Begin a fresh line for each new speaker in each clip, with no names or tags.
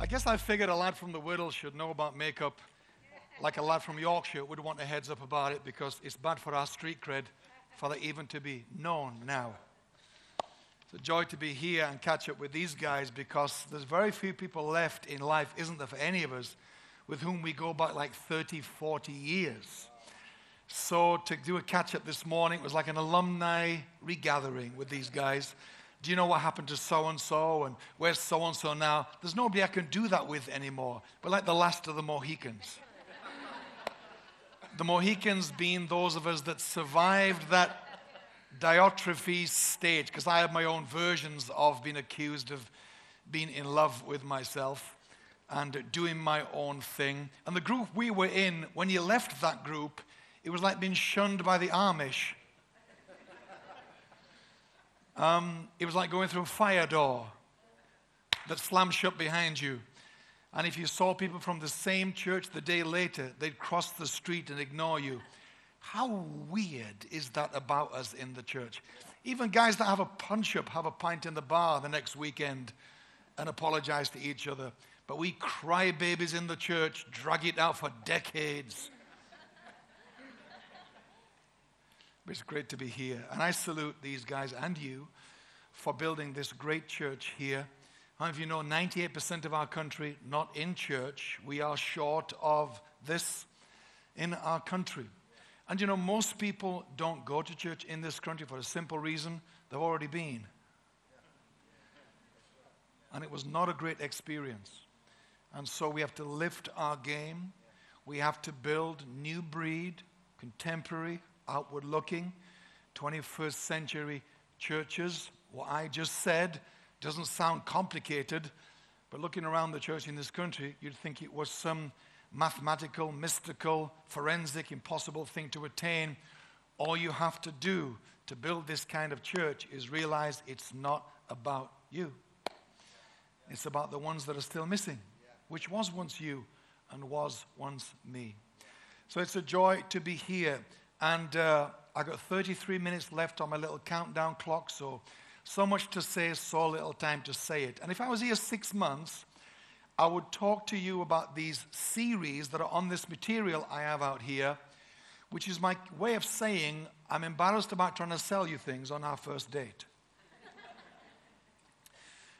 I guess I figured a lad from the Whittle should know about makeup like a lad from Yorkshire would want a heads up about it because it's bad for our street cred for that even to be known now. It's a joy to be here and catch up with these guys because there's very few people left in life, isn't there, for any of us, with whom we go back like 30, 40 years. So to do a catch up this morning was like an alumni regathering with these guys. Do you know what happened to so and so and where's so and so now? There's nobody I can do that with anymore. We're like the last of the Mohicans. the Mohicans being those of us that survived that Diotrephes stage, because I have my own versions of being accused of being in love with myself and doing my own thing. And the group we were in, when you left that group, it was like being shunned by the Amish. Um, it was like going through a fire door that slammed shut behind you. And if you saw people from the same church the day later, they'd cross the street and ignore you. How weird is that about us in the church? Even guys that have a punch up have a pint in the bar the next weekend and apologize to each other. But we cry babies in the church, drag it out for decades. but it's great to be here. And I salute these guys and you for building this great church here. How many of you know 98% of our country not in church? We are short of this in our country. And you know, most people don't go to church in this country for a simple reason they've already been. And it was not a great experience. And so we have to lift our game. We have to build new breed, contemporary, outward looking, 21st century churches. What I just said doesn't sound complicated, but looking around the church in this country, you'd think it was some mathematical, mystical, forensic, impossible thing to attain. All you have to do to build this kind of church is realize it's not about you. It's about the ones that are still missing, which was once you and was once me. So it's a joy to be here. And uh, I got 33 minutes left on my little countdown clock, so so much to say, so little time to say it. And if I was here six months, I would talk to you about these series that are on this material I have out here, which is my way of saying I'm embarrassed about trying to sell you things on our first date.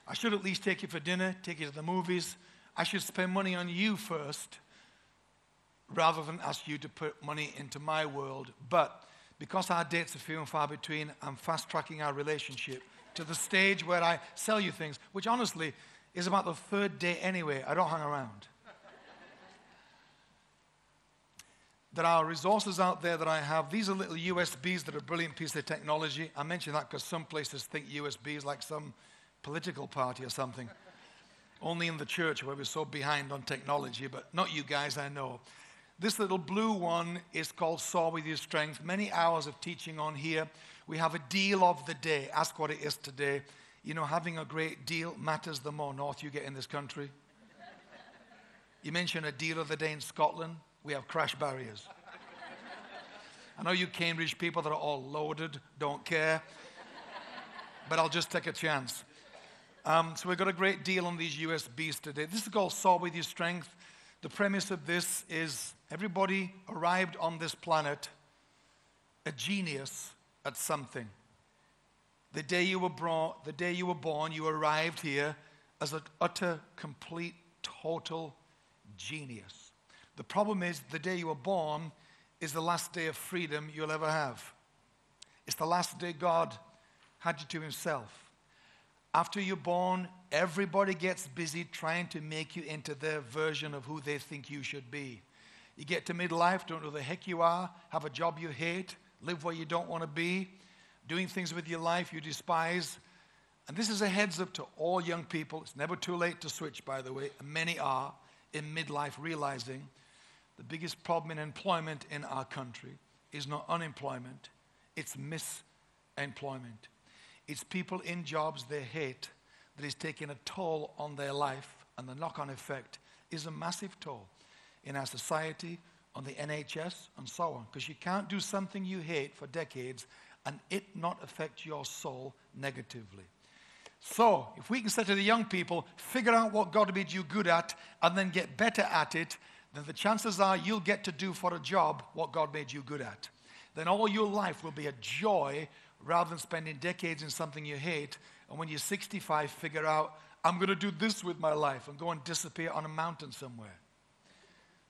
I should at least take you for dinner, take you to the movies. I should spend money on you first rather than ask you to put money into my world. But because our dates are few and far between, I'm fast tracking our relationship to the stage where I sell you things, which honestly is about the third day anyway. I don't hang around. there are resources out there that I have. These are little USBs that are a brilliant piece of technology. I mention that because some places think USB is like some political party or something. Only in the church where we're so behind on technology, but not you guys, I know. This little blue one is called Soar with Your Strength. Many hours of teaching on here. We have a deal of the day. Ask what it is today. You know, having a great deal matters the more north you get in this country. You mentioned a deal of the day in Scotland. We have crash barriers. I know you Cambridge people that are all loaded, don't care, but I'll just take a chance. Um, so we've got a great deal on these USBs today. This is called Soar with Your Strength. The premise of this is everybody arrived on this planet a genius at something. The day you were brought, the day you were born, you arrived here as an utter, complete, total genius. The problem is the day you were born is the last day of freedom you'll ever have. It's the last day God had you to himself. After you're born, everybody gets busy trying to make you into their version of who they think you should be. You get to midlife, don't know who the heck you are, have a job you hate, live where you don't want to be, doing things with your life you despise. And this is a heads up to all young people. It's never too late to switch, by the way, and many are in midlife realizing the biggest problem in employment in our country is not unemployment, it's misemployment. It's people in jobs they hate that is taking a toll on their life, and the knock on effect is a massive toll in our society, on the NHS, and so on. Because you can't do something you hate for decades and it not affect your soul negatively. So, if we can say to the young people, figure out what God made you good at and then get better at it, then the chances are you'll get to do for a job what God made you good at. Then all your life will be a joy rather than spending decades in something you hate. And when you're 65, figure out, I'm going to do this with my life and go and disappear on a mountain somewhere.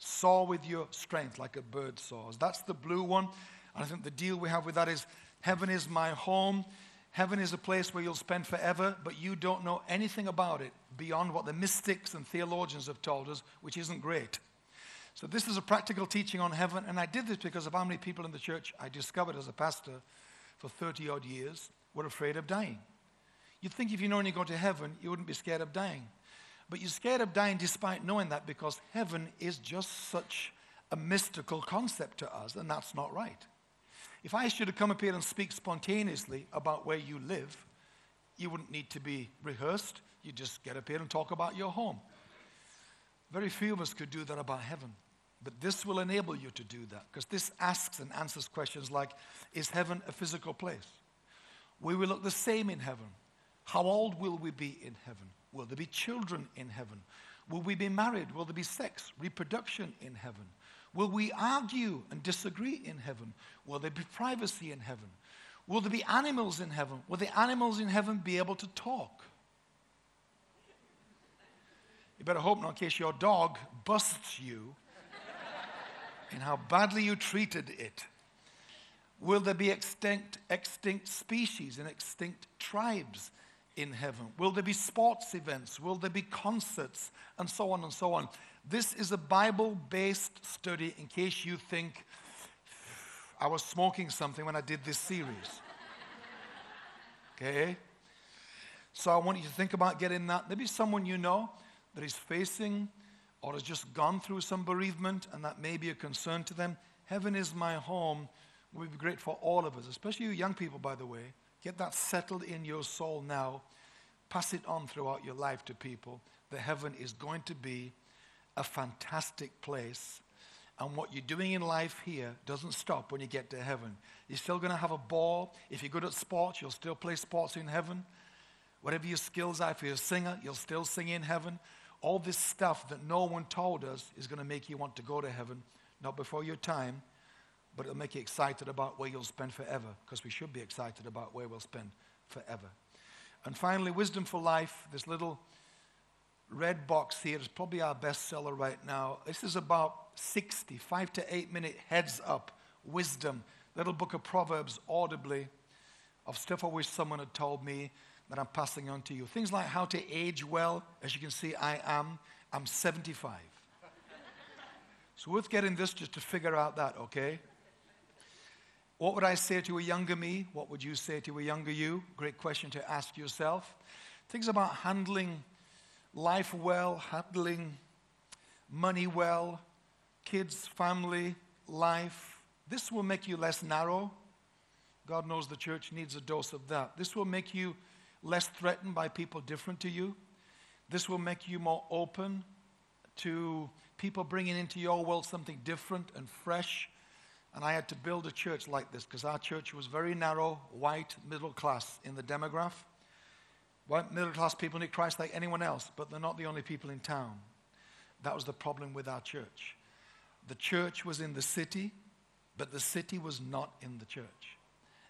Soar with your strength like a bird soars. That's the blue one. And I think the deal we have with that is heaven is my home. Heaven is a place where you'll spend forever, but you don't know anything about it beyond what the mystics and theologians have told us, which isn't great. So, this is a practical teaching on heaven, and I did this because of how many people in the church I discovered as a pastor for 30 odd years were afraid of dying. You'd think if you know when you go to heaven, you wouldn't be scared of dying. But you're scared of dying despite knowing that because heaven is just such a mystical concept to us, and that's not right. If I should have come up here and speak spontaneously about where you live, you wouldn't need to be rehearsed. You just get up here and talk about your home. Very few of us could do that about heaven. But this will enable you to do that because this asks and answers questions like Is heaven a physical place? We will look the same in heaven. How old will we be in heaven? Will there be children in heaven? Will we be married? Will there be sex, reproduction in heaven? Will we argue and disagree in heaven? Will there be privacy in heaven? Will there be animals in heaven? Will the animals in heaven be able to talk? You better hope not, in case your dog busts you in how badly you treated it. Will there be extinct, extinct species and extinct tribes in heaven? Will there be sports events? Will there be concerts? And so on and so on. This is a Bible based study in case you think I was smoking something when I did this series. Okay? So I want you to think about getting that. Maybe someone you know that is facing or has just gone through some bereavement and that may be a concern to them. Heaven is my home would be great for all of us, especially you young people, by the way. Get that settled in your soul now. Pass it on throughout your life to people The heaven is going to be a fantastic place. And what you're doing in life here doesn't stop when you get to heaven. You're still going to have a ball. If you're good at sports, you'll still play sports in heaven. Whatever your skills are, if you're a singer, you'll still sing in heaven. All this stuff that no one told us is going to make you want to go to heaven, not before your time, but it'll make you excited about where you'll spend forever, because we should be excited about where we'll spend forever. And finally, Wisdom for Life, this little red box here is probably our bestseller right now. This is about 60, five to eight minute heads up wisdom, little book of Proverbs audibly of stuff I wish someone had told me that I'm passing on to you. Things like how to age well. As you can see, I am. I'm 75. so worth getting this just to figure out that, okay? What would I say to a younger me? What would you say to a younger you? Great question to ask yourself. Things about handling life well, handling money well, kids, family, life. This will make you less narrow. God knows the church needs a dose of that. This will make you less threatened by people different to you. This will make you more open to people bringing into your world something different and fresh. And I had to build a church like this because our church was very narrow, white, middle class in the demographic. White middle class people need Christ like anyone else, but they're not the only people in town. That was the problem with our church. The church was in the city, but the city was not in the church.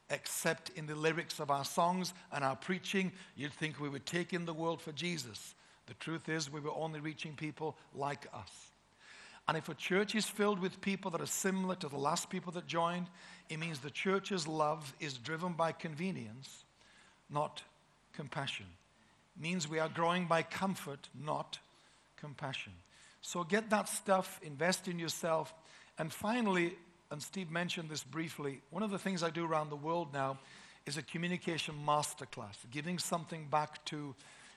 Except in the lyrics of our songs and our preaching, you'd think we were taking the world for Jesus. The truth is, we were only reaching people like us. And if a church is filled with people that are similar to the last people that joined, it means the church's love is driven by convenience, not compassion. It means we are growing by comfort, not compassion. So get that stuff, invest in yourself. And finally, and Steve mentioned this briefly, one of the things I do around the world now is a communication masterclass, giving something back to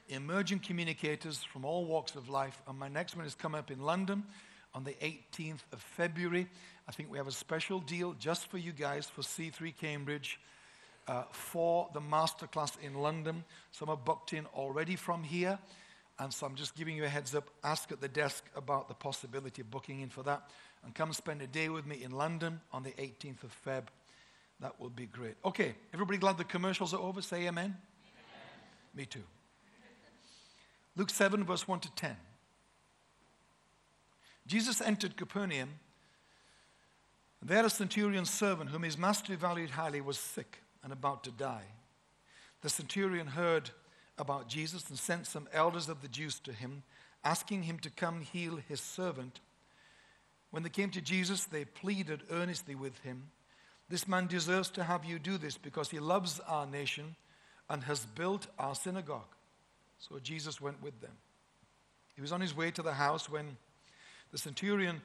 emerging communicators from all walks of life. And my next one is coming up in London on the 18th of February. I think we have a special deal just for you guys for C3 Cambridge uh, for the masterclass in London. Some are booked in already from here. And so I'm just giving you a heads up. Ask at the desk about the possibility of booking in for that. And come spend a day with me in London on the 18th of Feb. That will be great. Okay, everybody glad the commercials are over? Say amen. amen. Me too. Luke 7, verse 1 to 10. Jesus entered Capernaum. There, a centurion's servant, whom his master valued highly, was sick and about to die. The centurion heard about Jesus and sent some elders of the Jews to him, asking him to come heal his servant. When they came to Jesus, they pleaded earnestly with him This man deserves to have you do this because he loves our nation and has built our synagogue. So Jesus went with them. He was on his way to the house when the centurion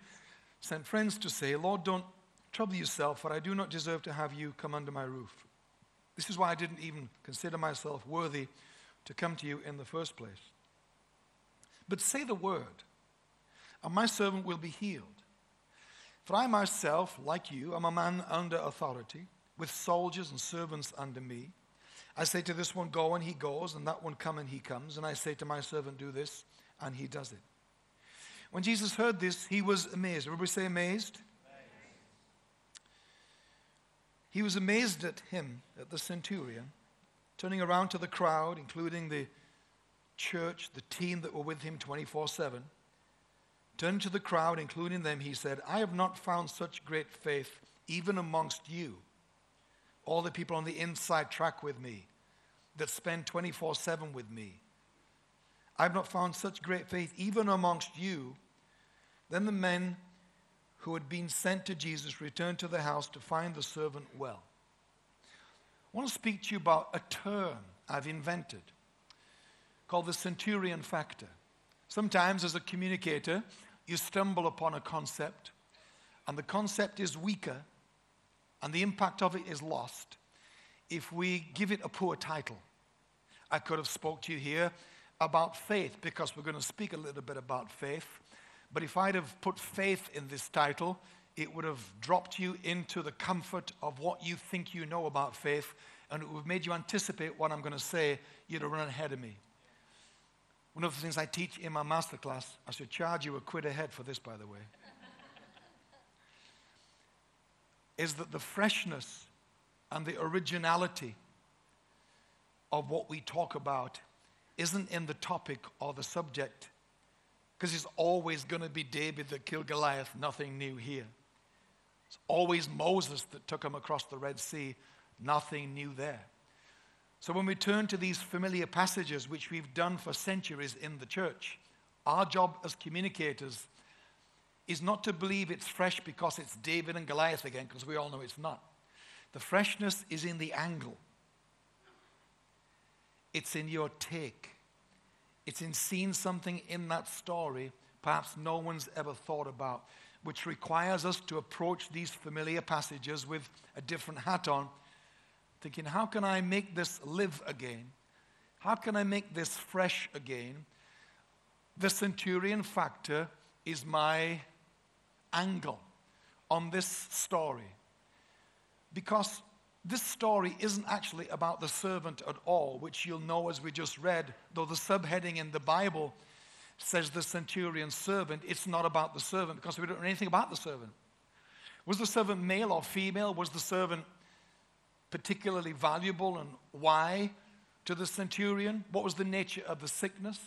sent friends to say, Lord, don't trouble yourself, for I do not deserve to have you come under my roof. This is why I didn't even consider myself worthy to come to you in the first place. But say the word, and my servant will be healed. For I myself, like you, am a man under authority, with soldiers and servants under me. I say to this one, Go, and he goes, and that one, Come, and he comes. And I say to my servant, Do this, and he does it. When Jesus heard this, he was amazed. Everybody say amazed? He was amazed at him, at the centurion, turning around to the crowd, including the church, the team that were with him 24 7. Turning to the crowd, including them, he said, I have not found such great faith even amongst you, all the people on the inside track with me, that spend 24 7 with me. I've not found such great faith even amongst you. Then the men who had been sent to Jesus returned to the house to find the servant well. I want to speak to you about a term I've invented called the centurion factor. Sometimes, as a communicator, you stumble upon a concept, and the concept is weaker, and the impact of it is lost if we give it a poor title. I could have spoke to you here about faith because we're going to speak a little bit about faith. But if I'd have put faith in this title, it would have dropped you into the comfort of what you think you know about faith, and it would have made you anticipate what I'm going to say. You'd have run ahead of me. One of the things I teach in my masterclass, I should charge you a quid a head for this, by the way, is that the freshness and the originality of what we talk about isn't in the topic or the subject, because it's always going to be David that killed Goliath, nothing new here. It's always Moses that took him across the Red Sea, nothing new there. So when we turn to these familiar passages, which we've done for centuries in the church, our job as communicators is not to believe it's fresh because it's David and Goliath again, because we all know it's not. The freshness is in the angle. It's in your take. It's in seeing something in that story perhaps no one's ever thought about, which requires us to approach these familiar passages with a different hat on, thinking, how can I make this live again? How can I make this fresh again? The centurion factor is my angle on this story. Because this story isn't actually about the servant at all, which you'll know as we just read, though the subheading in the Bible says the centurion's servant, it's not about the servant because we don't know anything about the servant. Was the servant male or female? Was the servant particularly valuable and why to the centurion? What was the nature of the sickness?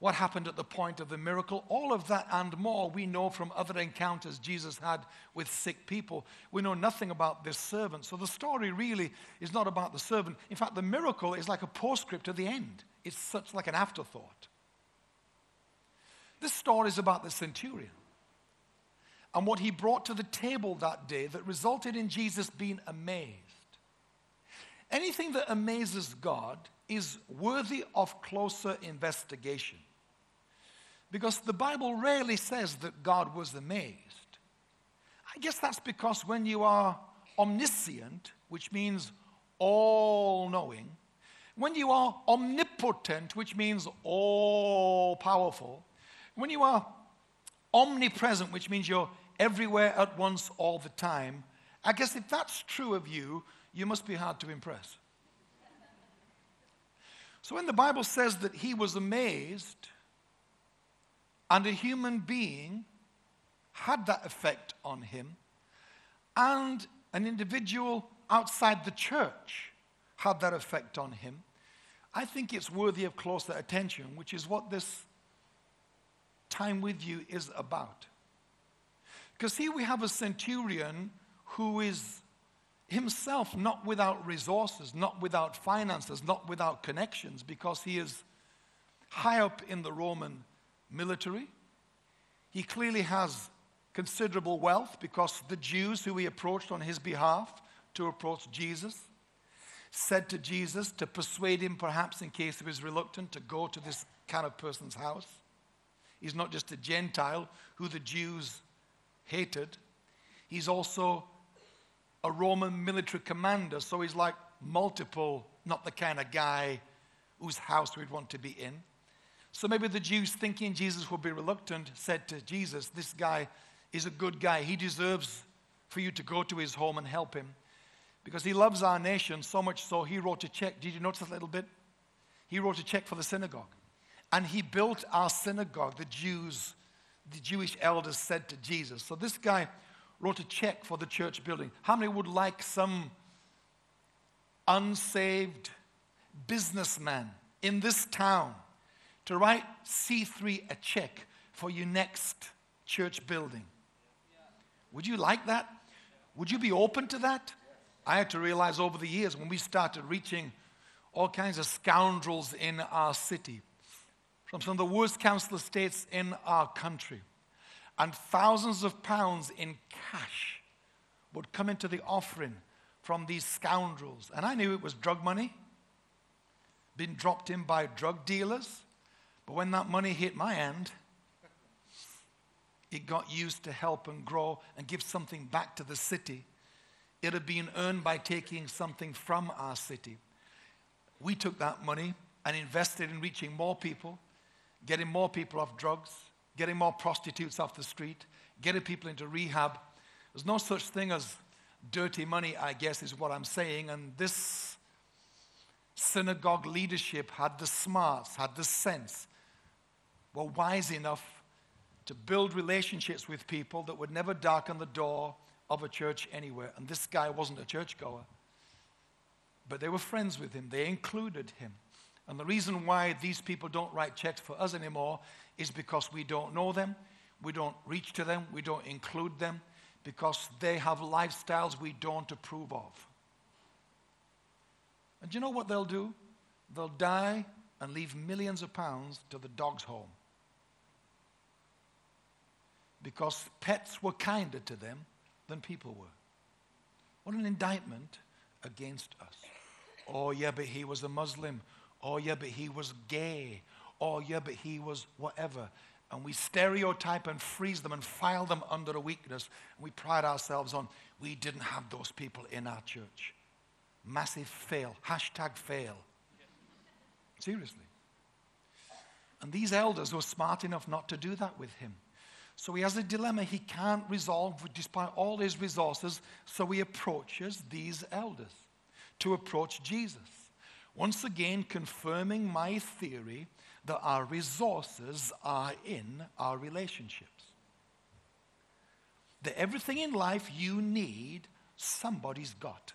What happened at the point of the miracle, all of that and more we know from other encounters Jesus had with sick people. We know nothing about this servant. So the story really is not about the servant. In fact, the miracle is like a postscript at the end, it's such like an afterthought. This story is about the centurion and what he brought to the table that day that resulted in Jesus being amazed. Anything that amazes God is worthy of closer investigation. Because the Bible rarely says that God was amazed. I guess that's because when you are omniscient, which means all knowing, when you are omnipotent, which means all powerful, when you are omnipresent, which means you're everywhere at once all the time, I guess if that's true of you, you must be hard to impress. So when the Bible says that he was amazed, and a human being had that effect on him, and an individual outside the church had that effect on him. I think it's worthy of closer attention, which is what this time with you is about. Because here we have a centurion who is himself not without resources, not without finances, not without connections, because he is high up in the Roman military. He clearly has considerable wealth because the Jews who he approached on his behalf to approach Jesus said to Jesus to persuade him, perhaps in case he was reluctant, to go to this kind of person's house. He's not just a Gentile who the Jews hated, he's also a Roman military commander, so he's like multiple, not the kind of guy whose house we'd want to be in. So maybe the Jews, thinking Jesus would be reluctant, said to Jesus, This guy is a good guy. He deserves for you to go to his home and help him because he loves our nation so much so he wrote a check. Did you notice a little bit? He wrote a check for the synagogue. And he built our synagogue, the Jews, the Jewish elders said to Jesus. So this guy wrote a check for the church building. How many would like some unsaved businessman in this town to write C3 a check for your next church building? Would you like that? Would you be open to that? I had to realize over the years when we started reaching all kinds of scoundrels in our city, from some of the worst council estates in our country, and thousands of pounds in cash would come into the offering from these scoundrels. And I knew it was drug money, being dropped in by drug dealers. But when that money hit my hand, it got used to help and grow and give something back to the city. It had been earned by taking something from our city. We took that money and invested in reaching more people, getting more people off drugs, getting more prostitutes off the street, getting people into rehab. There's no such thing as dirty money, I guess, is what I'm saying. And this synagogue leadership had the smarts, had the sense, were wise enough to build relationships with people that would never darken the door of a church anywhere. And this guy wasn't a churchgoer, but they were friends with him, they included him. And the reason why these people don't write checks for us anymore is because we don't know them, we don't reach to them, we don't include them, because they have lifestyles we don't approve of. And you know what they'll do? They'll die and leave millions of pounds to the dog's home because pets were kinder to them than people were. What an indictment against us. Oh, yeah, but he was a Muslim. Oh, yeah, but he was gay. Oh, yeah, but he was whatever. And we stereotype and freeze them and file them under a weakness. And we pride ourselves on we didn't have those people in our church. Massive fail. Hashtag fail. Seriously. And these elders were smart enough not to do that with him. So he has a dilemma he can't resolve despite all his resources. So he approaches these elders to approach Jesus. Once again, confirming my theory that our resources are in our relationships. That everything in life you need, somebody's got.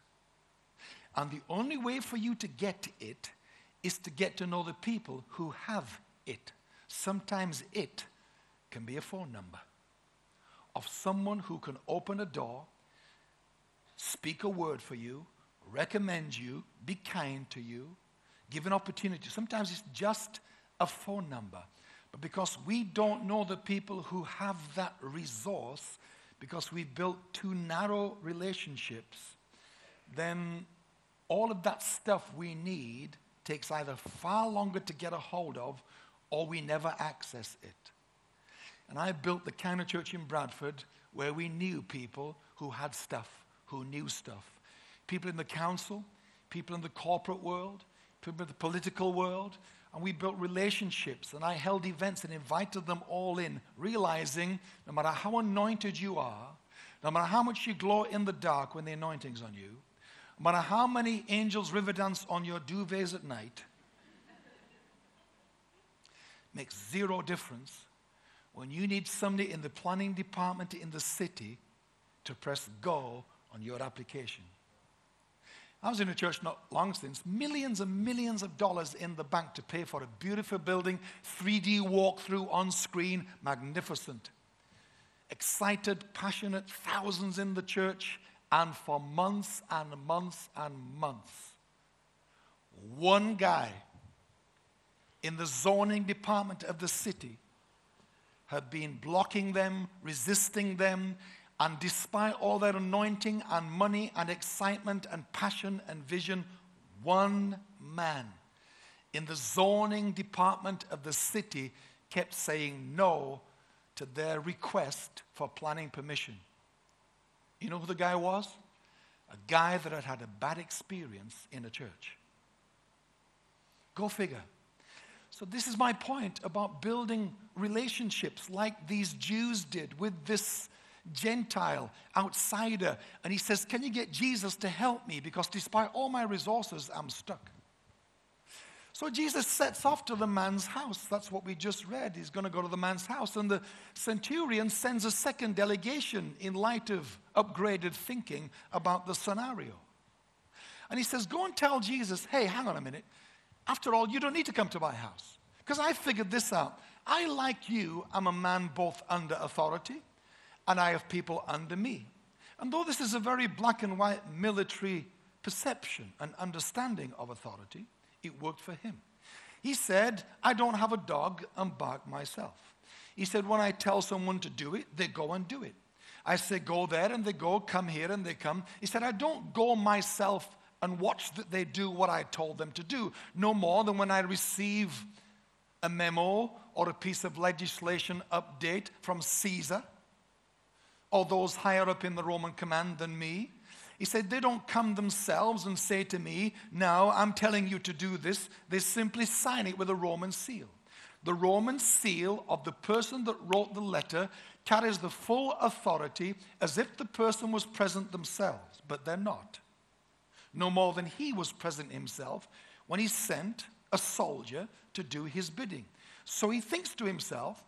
And the only way for you to get it is to get to know the people who have it. Sometimes it can be a phone number of someone who can open a door, speak a word for you, recommend you, be kind to you, give an opportunity. Sometimes it's just a phone number. But because we don't know the people who have that resource, because we've built too narrow relationships, then all of that stuff we need takes either far longer to get a hold of or we never access it. And I built the of church in Bradford where we knew people who had stuff, who knew stuff. People in the council, people in the corporate world, people in the political world. And we built relationships. And I held events and invited them all in, realizing no matter how anointed you are, no matter how much you glow in the dark when the anointing's on you, no matter how many angels river dance on your duvets at night, makes zero difference when you need somebody in the planning department in the city to press go on your application. I was in a church not long since, millions and millions of dollars in the bank to pay for a beautiful building, 3D walkthrough on screen, magnificent. Excited, passionate, thousands in the church, and for months and months and months, one guy in the zoning department of the city had been blocking them, resisting them, and despite all their anointing and money and excitement and passion and vision, one man in the zoning department of the city kept saying no to their request for planning permission. You know who the guy was? A guy that had had a bad experience in a church. Go figure. So, this is my point about building relationships like these Jews did with this Gentile, outsider. And he says, Can you get Jesus to help me? Because despite all my resources, I'm stuck. So Jesus sets off to the man's house. That's what we just read. He's going to go to the man's house. And the centurion sends a second delegation in light of upgraded thinking about the scenario. And he says, Go and tell Jesus, hey, hang on a minute. After all, you don't need to come to my house. Because I figured this out. I, like you, am a man both under authority and I have people under me. And though this is a very black and white military perception and understanding of authority, it worked for him. He said, I don't have a dog and bark myself. He said, when I tell someone to do it, they go and do it. I say, go there and they go, come here and they come. He said, I don't go myself and watch that they do what I told them to do, no more than when I receive a memo or a piece of legislation update from Caesar or those higher up in the Roman command than me. He said, They don't come themselves and say to me, Now I'm telling you to do this. They simply sign it with a Roman seal. The Roman seal of the person that wrote the letter carries the full authority as if the person was present themselves, but they're not. No more than he was present himself when he sent a soldier to do his bidding. So he thinks to himself,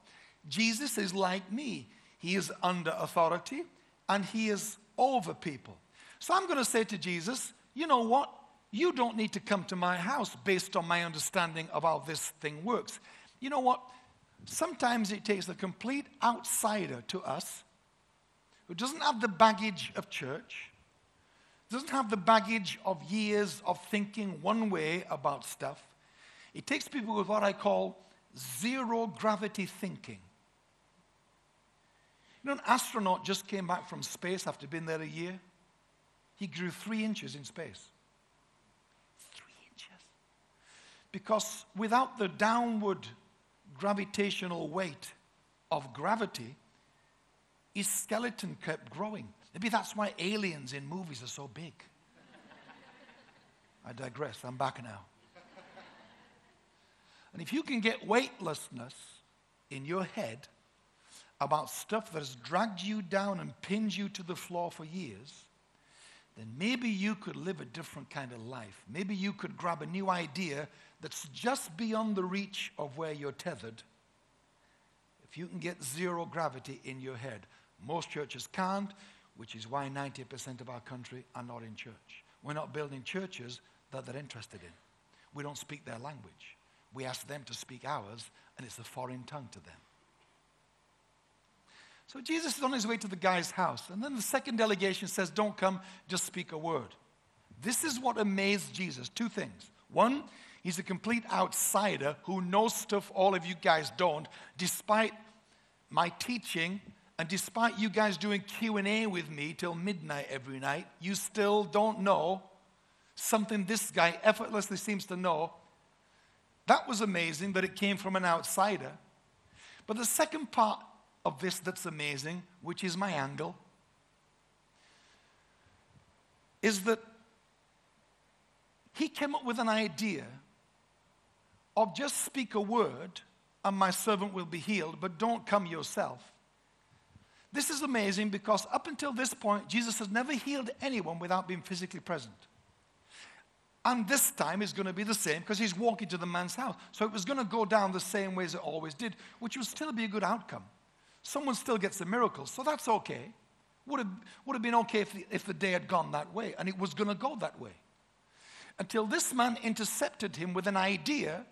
Jesus is like me. He is under authority and he is over people. So I'm going to say to Jesus, you know what? You don't need to come to my house based on my understanding of how this thing works. You know what? Sometimes it takes a complete outsider to us who doesn't have the baggage of church, doesn't have the baggage of years of thinking one way about stuff. It takes people with what I call zero gravity thinking. You know, an astronaut just came back from space after being there a year. He grew three inches in space. Three inches. Because without the downward gravitational weight of gravity, his skeleton kept growing. Maybe that's why aliens in movies are so big. I digress. I'm back now. And if you can get weightlessness in your head, about stuff that has dragged you down and pinned you to the floor for years, then maybe you could live a different kind of life. Maybe you could grab a new idea that's just beyond the reach of where you're tethered. If you can get zero gravity in your head, most churches can't, which is why 90% of our country are not in church. We're not building churches that they're interested in. We don't speak their language. We ask them to speak ours, and it's a foreign tongue to them. So Jesus is on his way to the guy's house. And then the second delegation says, Don't come, just speak a word. This is what amazed Jesus. Two things. One, he's a complete outsider who knows stuff all of you guys don't, despite my teaching and despite you guys doing Q&A with me till midnight every night, you still don't know something this guy effortlessly seems to know. That was amazing that it came from an outsider. But the second part of this that's amazing, which is my angle, is that he came up with an idea of just speak a word and my servant will be healed, but don't come yourself. This is amazing because up until this point, Jesus has never healed anyone without being physically present. And this time is going to be the same because he's walking to the man's house. So it was going to go down the same way as it always did, which would still be a good outcome someone still gets a miracle. So that's okay. Would have, would have been okay if the, if the day had gone that way, and it was going to go that way. until this man intercepted him with an idea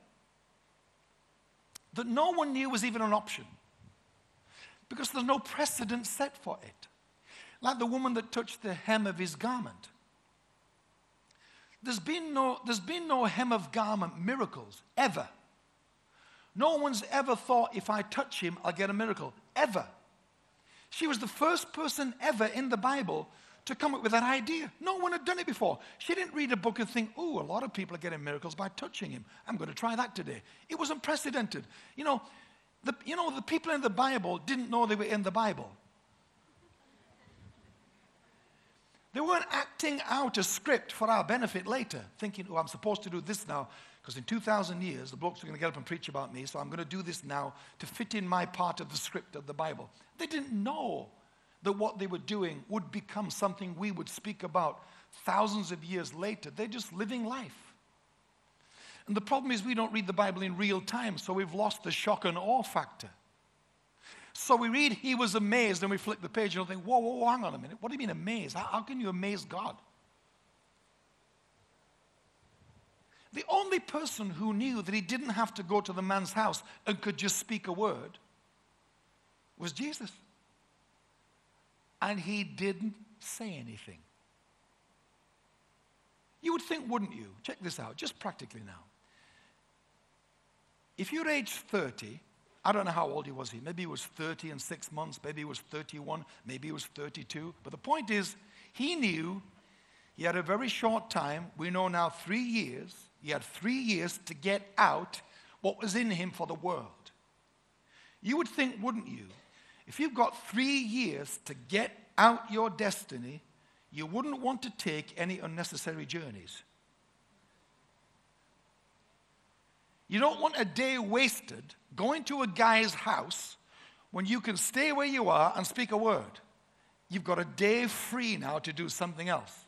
that no one knew was even an option because there's no precedent set for it. Like the woman that touched the hem of his garment. There's been no, there's been no hem of garment miracles ever. No one's ever thought if I touch him, I'll get a miracle. Ever. She was the first person ever in the Bible to come up with that idea. No one had done it before. She didn't read a book and think, oh, a lot of people are getting miracles by touching him. I'm going to try that today. It was unprecedented. You know, the, you know, the people in the Bible didn't know they were in the Bible. They weren't acting out a script for our benefit later, thinking, oh, I'm supposed to do this now, because in 2,000 years, the blokes are going to get up and preach about me, so I'm going to do this now to fit in my part of the script of the Bible. They didn't know that what they were doing would become something we would speak about thousands of years later. They're just living life. And the problem is, we don't read the Bible in real time, so we've lost the shock and awe factor. So we read, He was amazed, and we flick the page and think, whoa, whoa, whoa, hang on a minute. What do you mean amazed? How, how can you amaze God? The only person who knew that he didn't have to go to the man's house and could just speak a word was Jesus. And he didn't say anything. You would think, wouldn't you? Check this out, just practically now. If you're age 30, I don't know how old he was. Maybe he was 30 and six months, maybe he was 31, maybe he was 32. But the point is, he knew he had a very short time. We know now three years. He had three years to get out what was in him for the world. You would think, wouldn't you? If you've got three years to get out your destiny, you wouldn't want to take any unnecessary journeys. You don't want a day wasted going to a guy's house when you can stay where you are and speak a word. You've got a day free now to do something else.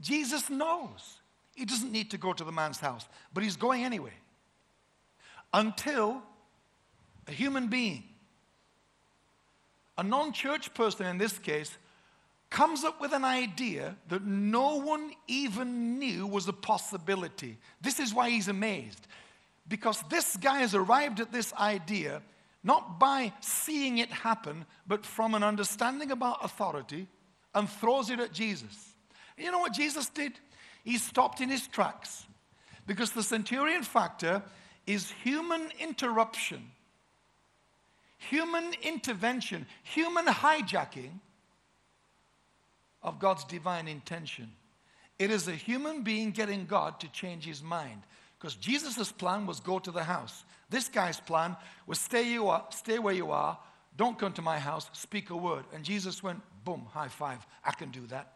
Jesus knows he doesn't need to go to the man's house, but he's going anyway. Until a human being, a non church person in this case, comes up with an idea that no one even knew was a possibility. This is why he's amazed. Because this guy has arrived at this idea not by seeing it happen, but from an understanding about authority and throws it at Jesus. You know what Jesus did? He stopped in his tracks because the centurion factor is human interruption, human intervention, human hijacking of God's divine intention. It is a human being getting God to change his mind. Because Jesus' plan was go to the house. This guy's plan was stay, you are, stay where you are, don't come to my house, speak a word. And Jesus went, boom, high five, I can do that.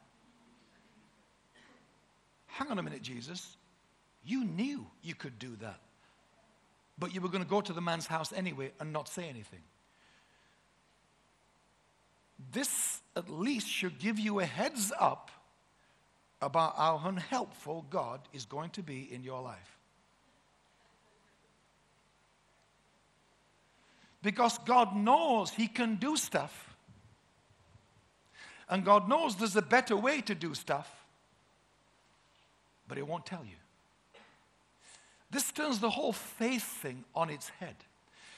Hang on a minute, Jesus. You knew you could do that. But you were going to go to the man's house anyway and not say anything. This at least should give you a heads up about how unhelpful God is going to be in your life. Because God knows He can do stuff. And God knows there's a better way to do stuff, but He won't tell you. This turns the whole faith thing on its head.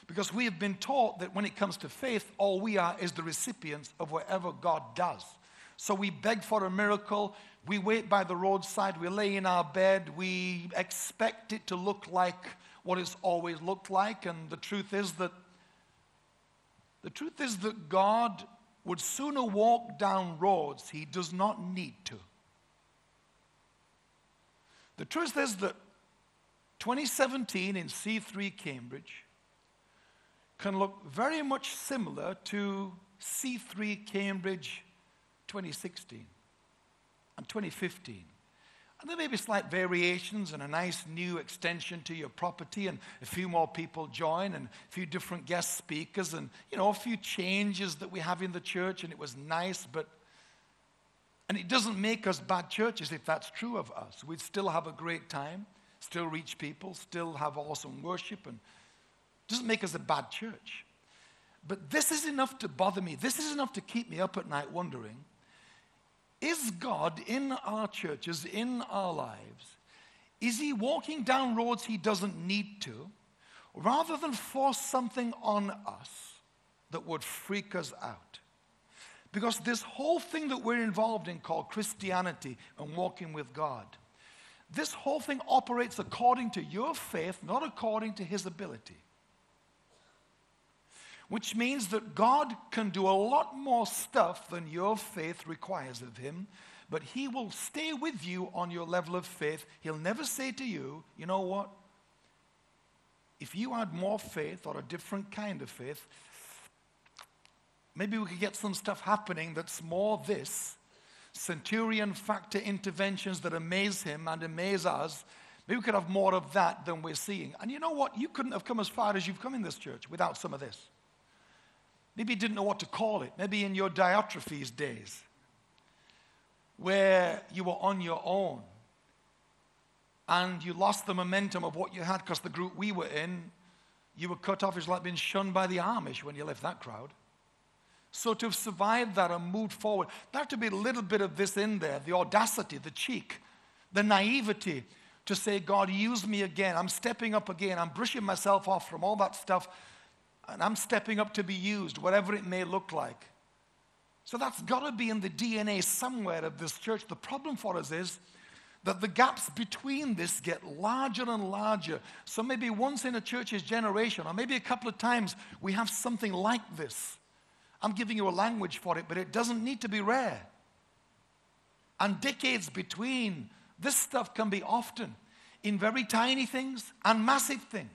Because we have been taught that when it comes to faith, all we are is the recipients of whatever God does. So we beg for a miracle, we wait by the roadside, we lay in our bed, we expect it to look like what it's always looked like. And the truth is that the truth is that God would sooner walk down roads he does not need to. The truth is that 2017 in C3 Cambridge can look very much similar to C3 Cambridge 2016 and 2015. And there may be slight variations and a nice new extension to your property, and a few more people join, and a few different guest speakers, and you know, a few changes that we have in the church, and it was nice, but and it doesn't make us bad churches if that's true of us. We'd still have a great time, still reach people, still have awesome worship, and doesn't make us a bad church. But this is enough to bother me. This is enough to keep me up at night wondering is God in our churches, in our lives, is he walking down roads he doesn't need to, rather than force something on us that would freak us out? Because this whole thing that we're involved in called Christianity and walking with God, this whole thing operates according to your faith, not according to his ability. Which means that God can do a lot more stuff than your faith requires of him, but he will stay with you on your level of faith. He'll never say to you, you know what? If you had more faith or a different kind of faith, maybe we could get some stuff happening that's more this centurion factor interventions that amaze him and amaze us. Maybe we could have more of that than we're seeing. And you know what? You couldn't have come as far as you've come in this church without some of this. Maybe you didn't know what to call it. Maybe in your Diotrephes days, where you were on your own and you lost the momentum of what you had because the group we were in, you were cut off. It's like being shunned by the Amish when you left that crowd. So to have survived that and moved forward, there had to be a little bit of this in there the audacity, the cheek, the naivety to say, God, use me again. I'm stepping up again. I'm brushing myself off from all that stuff, and I'm stepping up to be used, whatever it may look like. So that's got to be in the DNA somewhere of this church. The problem for us is that the gaps between this get larger and larger. So maybe once in a church's generation, or maybe a couple of times, we have something like this. I'm giving you a language for it, but it doesn't need to be rare. And decades between, this stuff can be often in very tiny things and massive things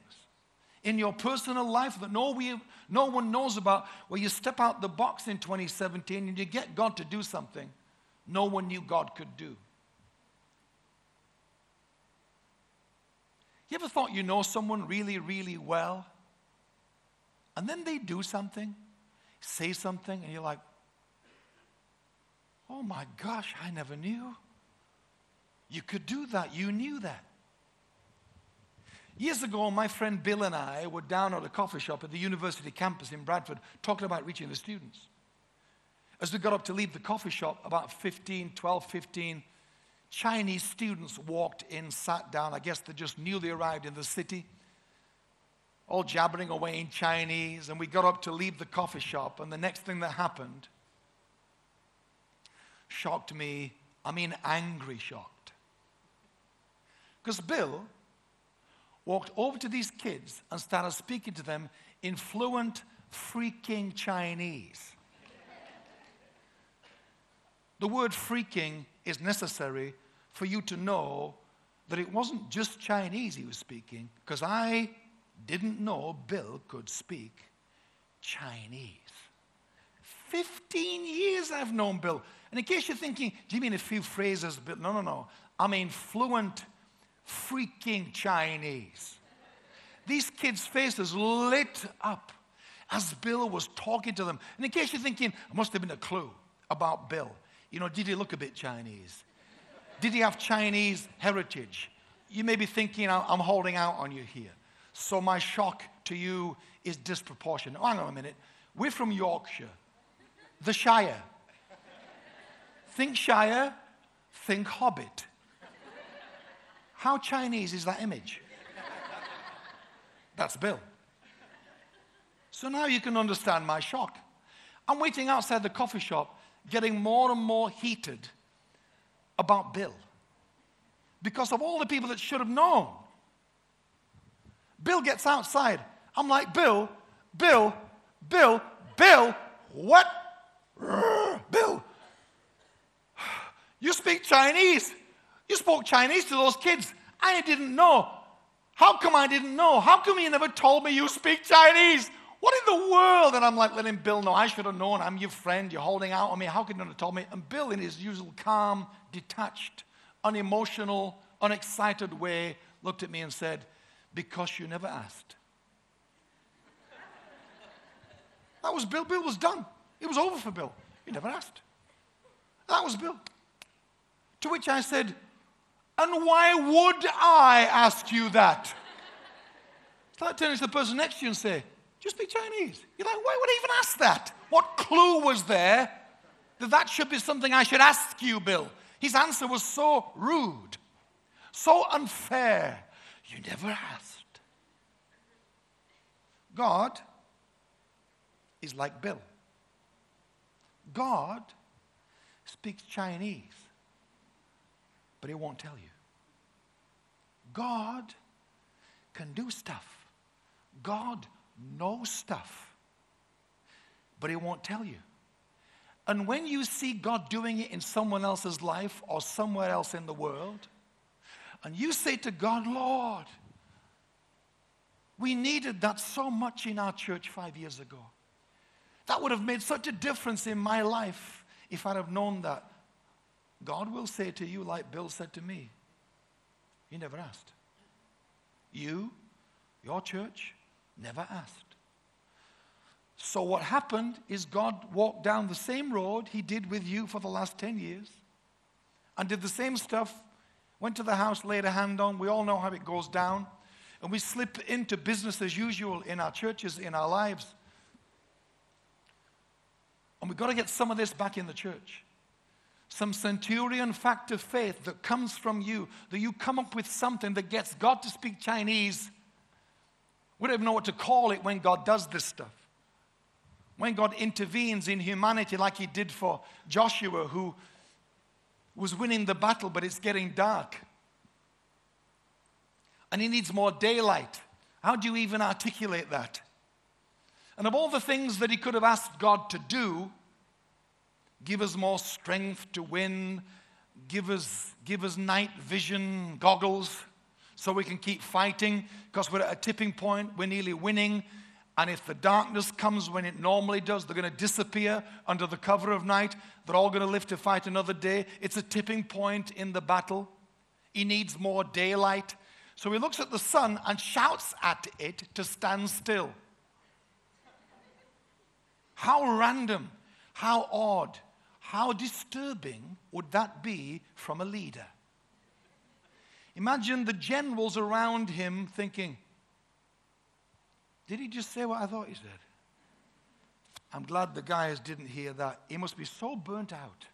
in your personal life that no, we, no one knows about, where you step out the box in 2017 and you get God to do something no one knew God could do. You ever thought you know someone really, really well? And then they do something say something and you're like, oh my gosh, I never knew. You could do that. You knew that. Years ago, my friend Bill and I were down at a coffee shop at the university campus in Bradford talking about reaching the students. As we got up to leave the coffee shop, about 15, 12, 15 Chinese students walked in, sat down. I guess they just newly arrived in the city all jabbering away in Chinese, and we got up to leave the coffee shop, and the next thing that happened shocked me. I mean, angry shocked. Because Bill walked over to these kids and started speaking to them in fluent, freaking Chinese. the word freaking is necessary for you to know that it wasn't just Chinese he was speaking, because I didn't know Bill could speak Chinese. 15 years I've known Bill. And in case you're thinking, do you mean a few phrases? Bill? No, no, no. I mean fluent, freaking Chinese. These kids' faces lit up as Bill was talking to them. And in case you're thinking, it must have been a clue about Bill. You know, did he look a bit Chinese? Did he have Chinese heritage? You may be thinking, I'm holding out on you here. So my shock to you is disproportionate. Hang on a minute. We're from Yorkshire, the Shire. Think Shire, think Hobbit. How Chinese is that image? That's Bill. So now you can understand my shock. I'm waiting outside the coffee shop, getting more and more heated about Bill because of all the people that should have known. Bill gets outside. I'm like, Bill, Bill, Bill, Bill, what? Bill, you speak Chinese. You spoke Chinese to those kids. I didn't know. How come I didn't know? How come you never told me you speak Chinese? What in the world? And I'm like letting Bill know. I should have known. I'm your friend. You're holding out on me. How could you not have told me? And Bill, in his usual calm, detached, unemotional, unexcited way, looked at me and said, because you never asked. That was Bill. Bill was done. It was over for Bill. He never asked. That was Bill. To which I said, And why would I ask you that? Start turning to the person next to you and say, you speak Chinese? You're like, Why would I even ask that? What clue was there that that should be something I should ask you, Bill. His answer was so rude, so unfair. You never asked. God is like Bill. God speaks Chinese, but it won't tell you. God can do stuff. God knows stuff, but it won't tell you. And when you see God doing it in someone else's life or somewhere else in the world, and you say to God, Lord, we needed that so much in our church five years ago. That would have made such a difference in my life if I'd have known that. God will say to you, like Bill said to me, You never asked. You, your church, never asked. So, what happened is God walked down the same road He did with you for the last 10 years and did the same stuff, went to the house, laid a hand on. We all know how it goes down. And we slip into business as usual in our churches, in our lives. And we've got to get some of this back in the church. Some centurion fact of faith that comes from you, that you come up with something that gets God to speak Chinese. We don't even know what to call it when God does this stuff when God intervenes in humanity, like He did for Joshua, who was winning the battle, but it's getting dark. And he needs more daylight. How do you even articulate that? And of all the things that he could have asked God to do, give us more strength to win, give us, give us night vision goggles so we can keep fighting because we're at a tipping point, we're nearly winning. And if the darkness comes when it normally does, they're going to disappear under the cover of night. They're all going to live to fight another day. It's a tipping point in the battle. He needs more daylight. So he looks at the sun and shouts at it to stand still. How random, how odd, how disturbing would that be from a leader? Imagine the generals around him thinking, did he just say what I thought he said? I'm glad the guys didn't hear that. He must be so burnt out.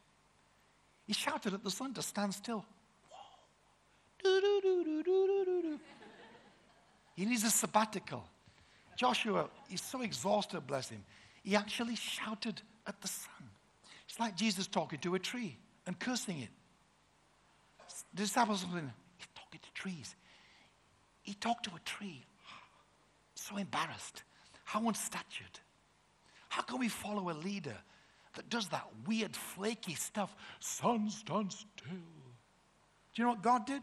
He shouted at the sun to stand still. He needs a sabbatical. Joshua, he's so exhausted, bless him. He actually shouted at the sun. It's like Jesus talking to a tree and cursing it. The disciples were saying, he's talking to trees. He talked to a tree so embarrassed, how unstatured. How can we follow a leader that does that weird, flaky stuff? Sun, stand still. Do you know what God did?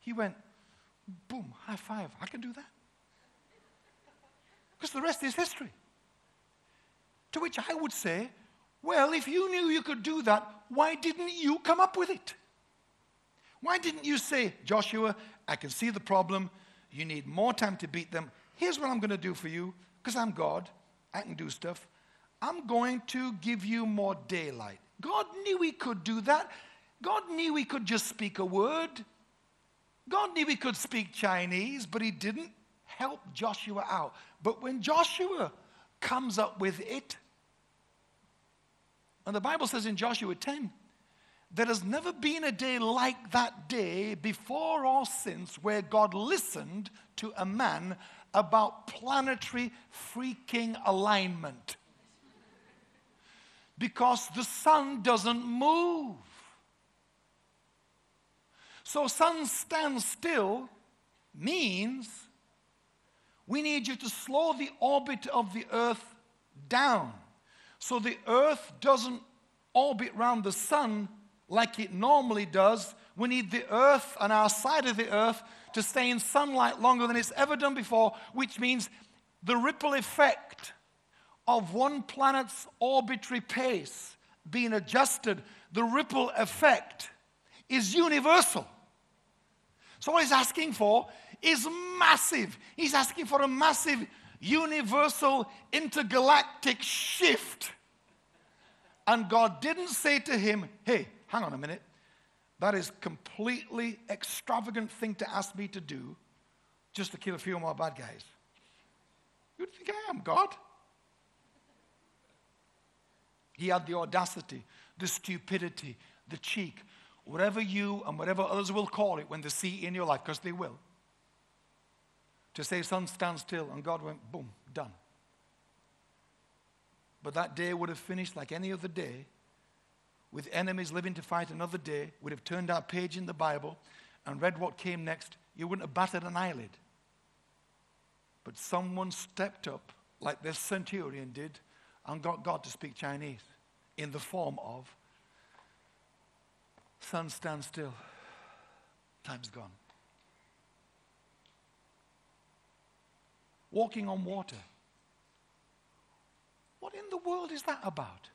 He went, boom, high five. I can do that. Because the rest is history. To which I would say, well, if you knew you could do that, why didn't you come up with it? Why didn't you say, Joshua, I can see the problem. You need more time to beat them. Here's what I'm going to do for you, because I'm God. I can do stuff. I'm going to give you more daylight. God knew he could do that. God knew he could just speak a word. God knew he could speak Chinese, but he didn't help Joshua out. But when Joshua comes up with it, and the Bible says in Joshua 10, there has never been a day like that day before or since where God listened to a man about planetary freaking alignment. Because the sun doesn't move. So, sun stand still means we need you to slow the orbit of the earth down. So the earth doesn't orbit around the sun like it normally does. We need the earth and our side of the earth to stay in sunlight longer than it's ever done before, which means the ripple effect of one planet's orbitary pace being adjusted, the ripple effect is universal. So, what he's asking for is massive. He's asking for a massive universal intergalactic shift. And God didn't say to him, hey, hang on a minute. That is completely extravagant thing to ask me to do just to kill a few more bad guys. Who do you think I am, God? He had the audacity, the stupidity, the cheek, whatever you and whatever others will call it when they see it in your life, because they will, to say, Sun, stand still. And God went, boom, done. But that day would have finished like any other day with enemies living to fight another day, would have turned our page in the Bible and read what came next. You wouldn't have batted an eyelid. But someone stepped up, like this centurion did, and got God to speak Chinese in the form of Sun, stand still. Time's gone. Walking on water. What in the world is that about?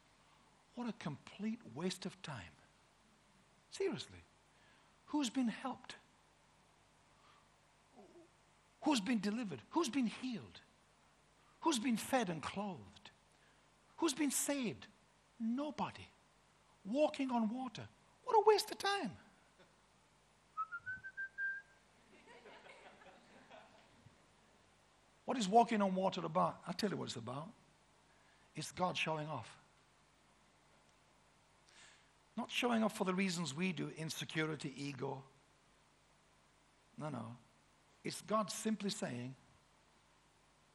What a complete waste of time. Seriously. Who's been helped? Who's been delivered? Who's been healed? Who's been fed and clothed? Who's been saved? Nobody. Walking on water. What a waste of time. What is walking on water about? I'll tell you what it's about. It's God showing off. Not showing off for the reasons we do insecurity, ego. No, no. It's God simply saying,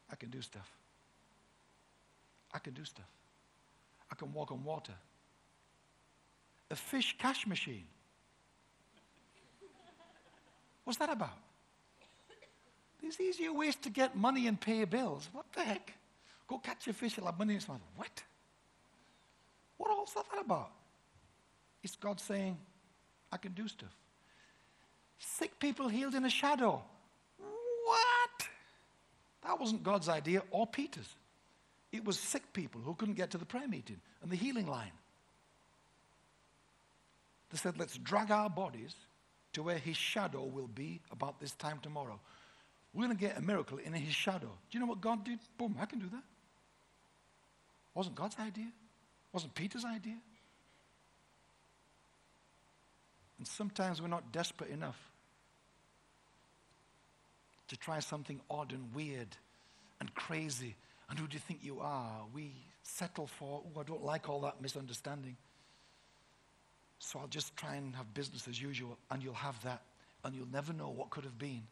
I can do stuff. I can do stuff. I can walk on water. A fish cash machine. What's that about? There's easier ways to get money and pay bills. What the heck? Go catch a fish, you'll have money in your. What? What all is that about? It's God saying, I can do stuff. Sick people healed in a shadow. What? That wasn't God's idea or Peter's. It was sick people who couldn't get to the prayer meeting and the healing line. They said, let's drag our bodies to where his shadow will be about this time tomorrow. We're going to get a miracle in his shadow. Do you know what God did? Boom, I can do that. Wasn't God's idea? Wasn't Peter's idea? And sometimes we're not desperate enough to try something odd and weird and crazy. And who do you think you are? We settle for, oh, I don't like all that misunderstanding. So I'll just try and have business as usual, and you'll have that, and you'll never know what could have been.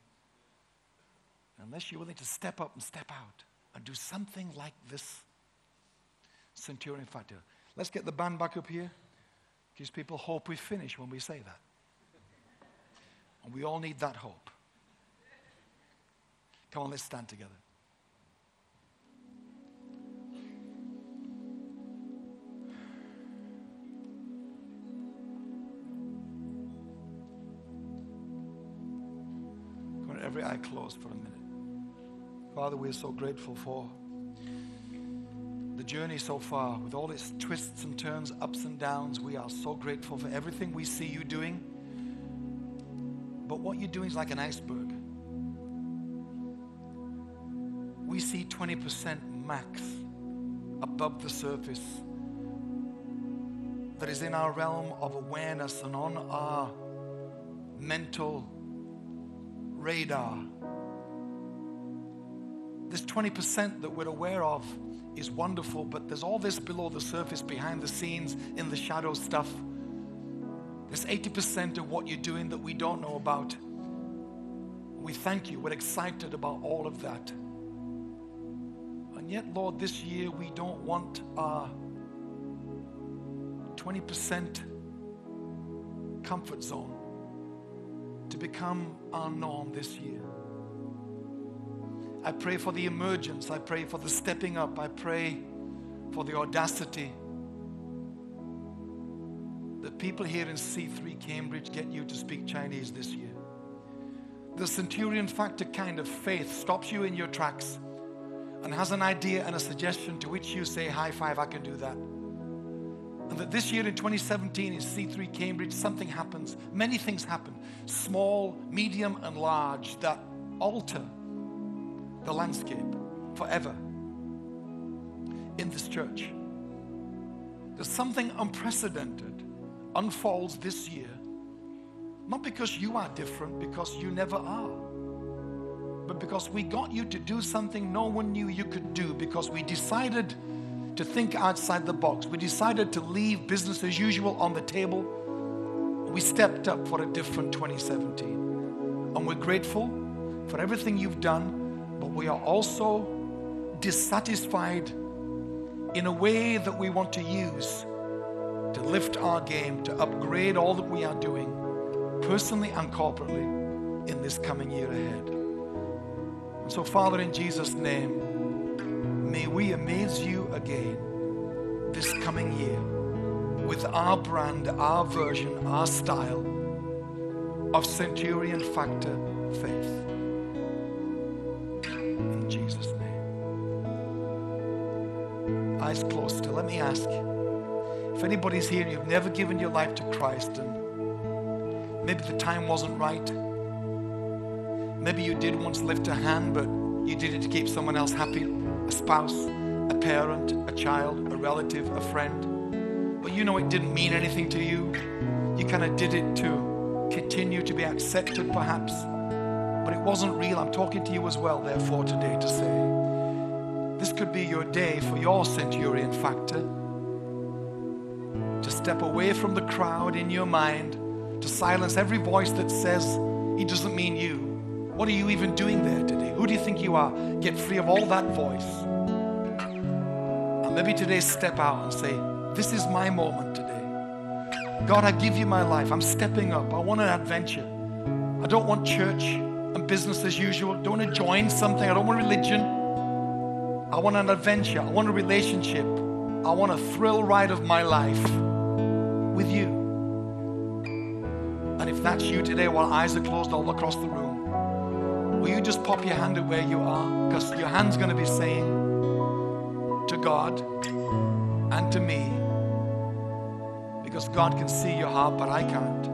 Unless you're willing to step up and step out and do something like this centurion factor. Let's get the band back up here. Gives people hope we finish when we say that. And we all need that hope. Come on, let's stand together. every eye closed for a minute. Father, we're so grateful for the journey so far with all its twists and turns, ups and downs. We are so grateful for everything we see you doing. But what you're doing is like an iceberg. We see 20% max above the surface that is in our realm of awareness and on our mental radar. This 20% that we're aware of is wonderful, but there's all this below the surface, behind the scenes, in the shadow stuff. There's 80% of what you're doing that we don't know about. We thank you. We're excited about all of that. And yet, Lord, this year we don't want our 20% comfort zone to become our norm this year. I pray for the emergence. I pray for the stepping up. I pray for the audacity that people here in C3 Cambridge get you to speak Chinese this year. The centurion factor kind of faith stops you in your tracks and has an idea and a suggestion to which you say, High five, I can do that. And that this year in 2017 in C3 Cambridge, something happens. Many things happen, small, medium, and large, that alter the landscape forever in this church. There's something unprecedented unfolds this year, not because you are different, because you never are, but because we got you to do something no one knew you could do, because we decided to think outside the box. We decided to leave business as usual on the table. We stepped up for a different 2017. And we're grateful for everything you've done, but we are also dissatisfied in a way that we want to use to lift our game, to upgrade all that we are doing, personally and corporately, in this coming year ahead. And so, Father, in Jesus' name, may we amaze you again this coming year with our brand, our version, our style of Centurion Factor faith. In Jesus' name. Eyes closed still. Let me ask if anybody's here and you've never given your life to Christ and maybe the time wasn't right. Maybe you did once lift a hand, but you did it to keep someone else happy a spouse, a parent, a child, a relative, a friend. But you know it didn't mean anything to you. You kind of did it to continue to be accepted, perhaps. But it wasn't real. I'm talking to you as well, therefore, today to say this could be your day for your centurion factor to step away from the crowd in your mind, to silence every voice that says he doesn't mean you. What are you even doing there today? Who do you think you are? Get free of all that voice. And maybe today step out and say, This is my moment today. God, I give you my life. I'm stepping up. I want an adventure. I don't want church and business as usual. Don't want to join something. I don't want religion. I want an adventure. I want a relationship. I want a thrill ride of my life with you. And if that's you today, while eyes are closed all across the room, will you just pop your hand at where you are? Because your hand's going to be saying to God and to me, because God can see your heart, but I can't.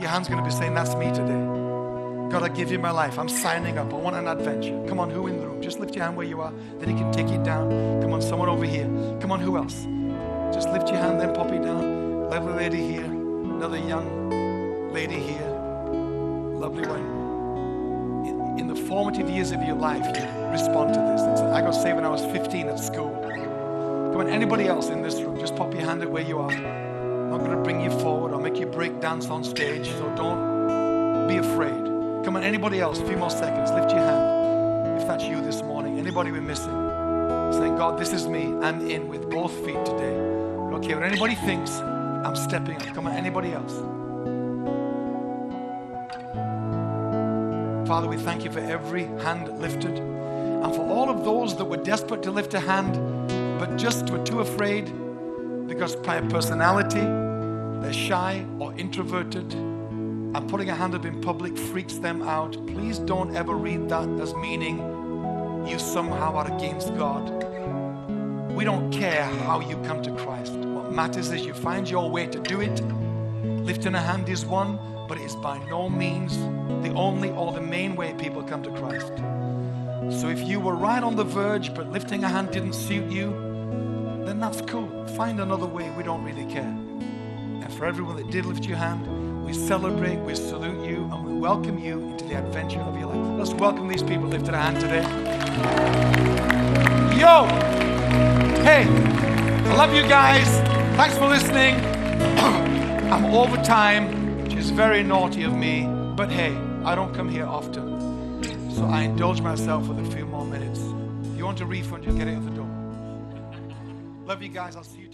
Your hand's going to be saying, That's me today. God, I give you my life. I'm signing up. I want an adventure. Come on, who in the room? Just lift your hand where you are. Then He can take it down. Come on, someone over here. Come on, who else? Just lift your hand, then pop it down. Lovely lady here. Another young lady here. Lovely one in the formative years of your life, you respond to this. It's, I got saved when I was 15 at school. Come on, anybody else in this room, just pop your hand at where you are. I'm not going to bring you forward or make you break dance on stage, so don't be afraid. Come on, anybody else, a few more seconds. Lift your hand if that's you this morning. Anybody we're missing? Saying, God, this is me. I'm in with both feet today. Okay, when anybody thinks I'm stepping up, come on, anybody else? Father, we thank you for every hand lifted and for all of those that were desperate to lift a hand but just were too afraid because by personality they're shy or introverted and putting a hand up in public freaks them out. Please don't ever read that as meaning you somehow are against God. We don't care how you come to Christ. What matters is you find your way to do it. Lifting a hand is one, but it is by no means the only or the main way people come to Christ. So if you were right on the verge, but lifting a hand didn't suit you, then that's cool. Find another way. We don't really care. And for everyone that did lift your hand, we celebrate, we salute you, and we welcome you into the adventure of your life. Let's welcome these people lifted a hand today. Yo! Hey, I love you guys. Thanks for listening. I'm over time, which is very naughty of me, but hey, I don't come here often. So I indulge myself with a few more minutes. If you want a refund, you get it at the door. Love you guys. I'll see you.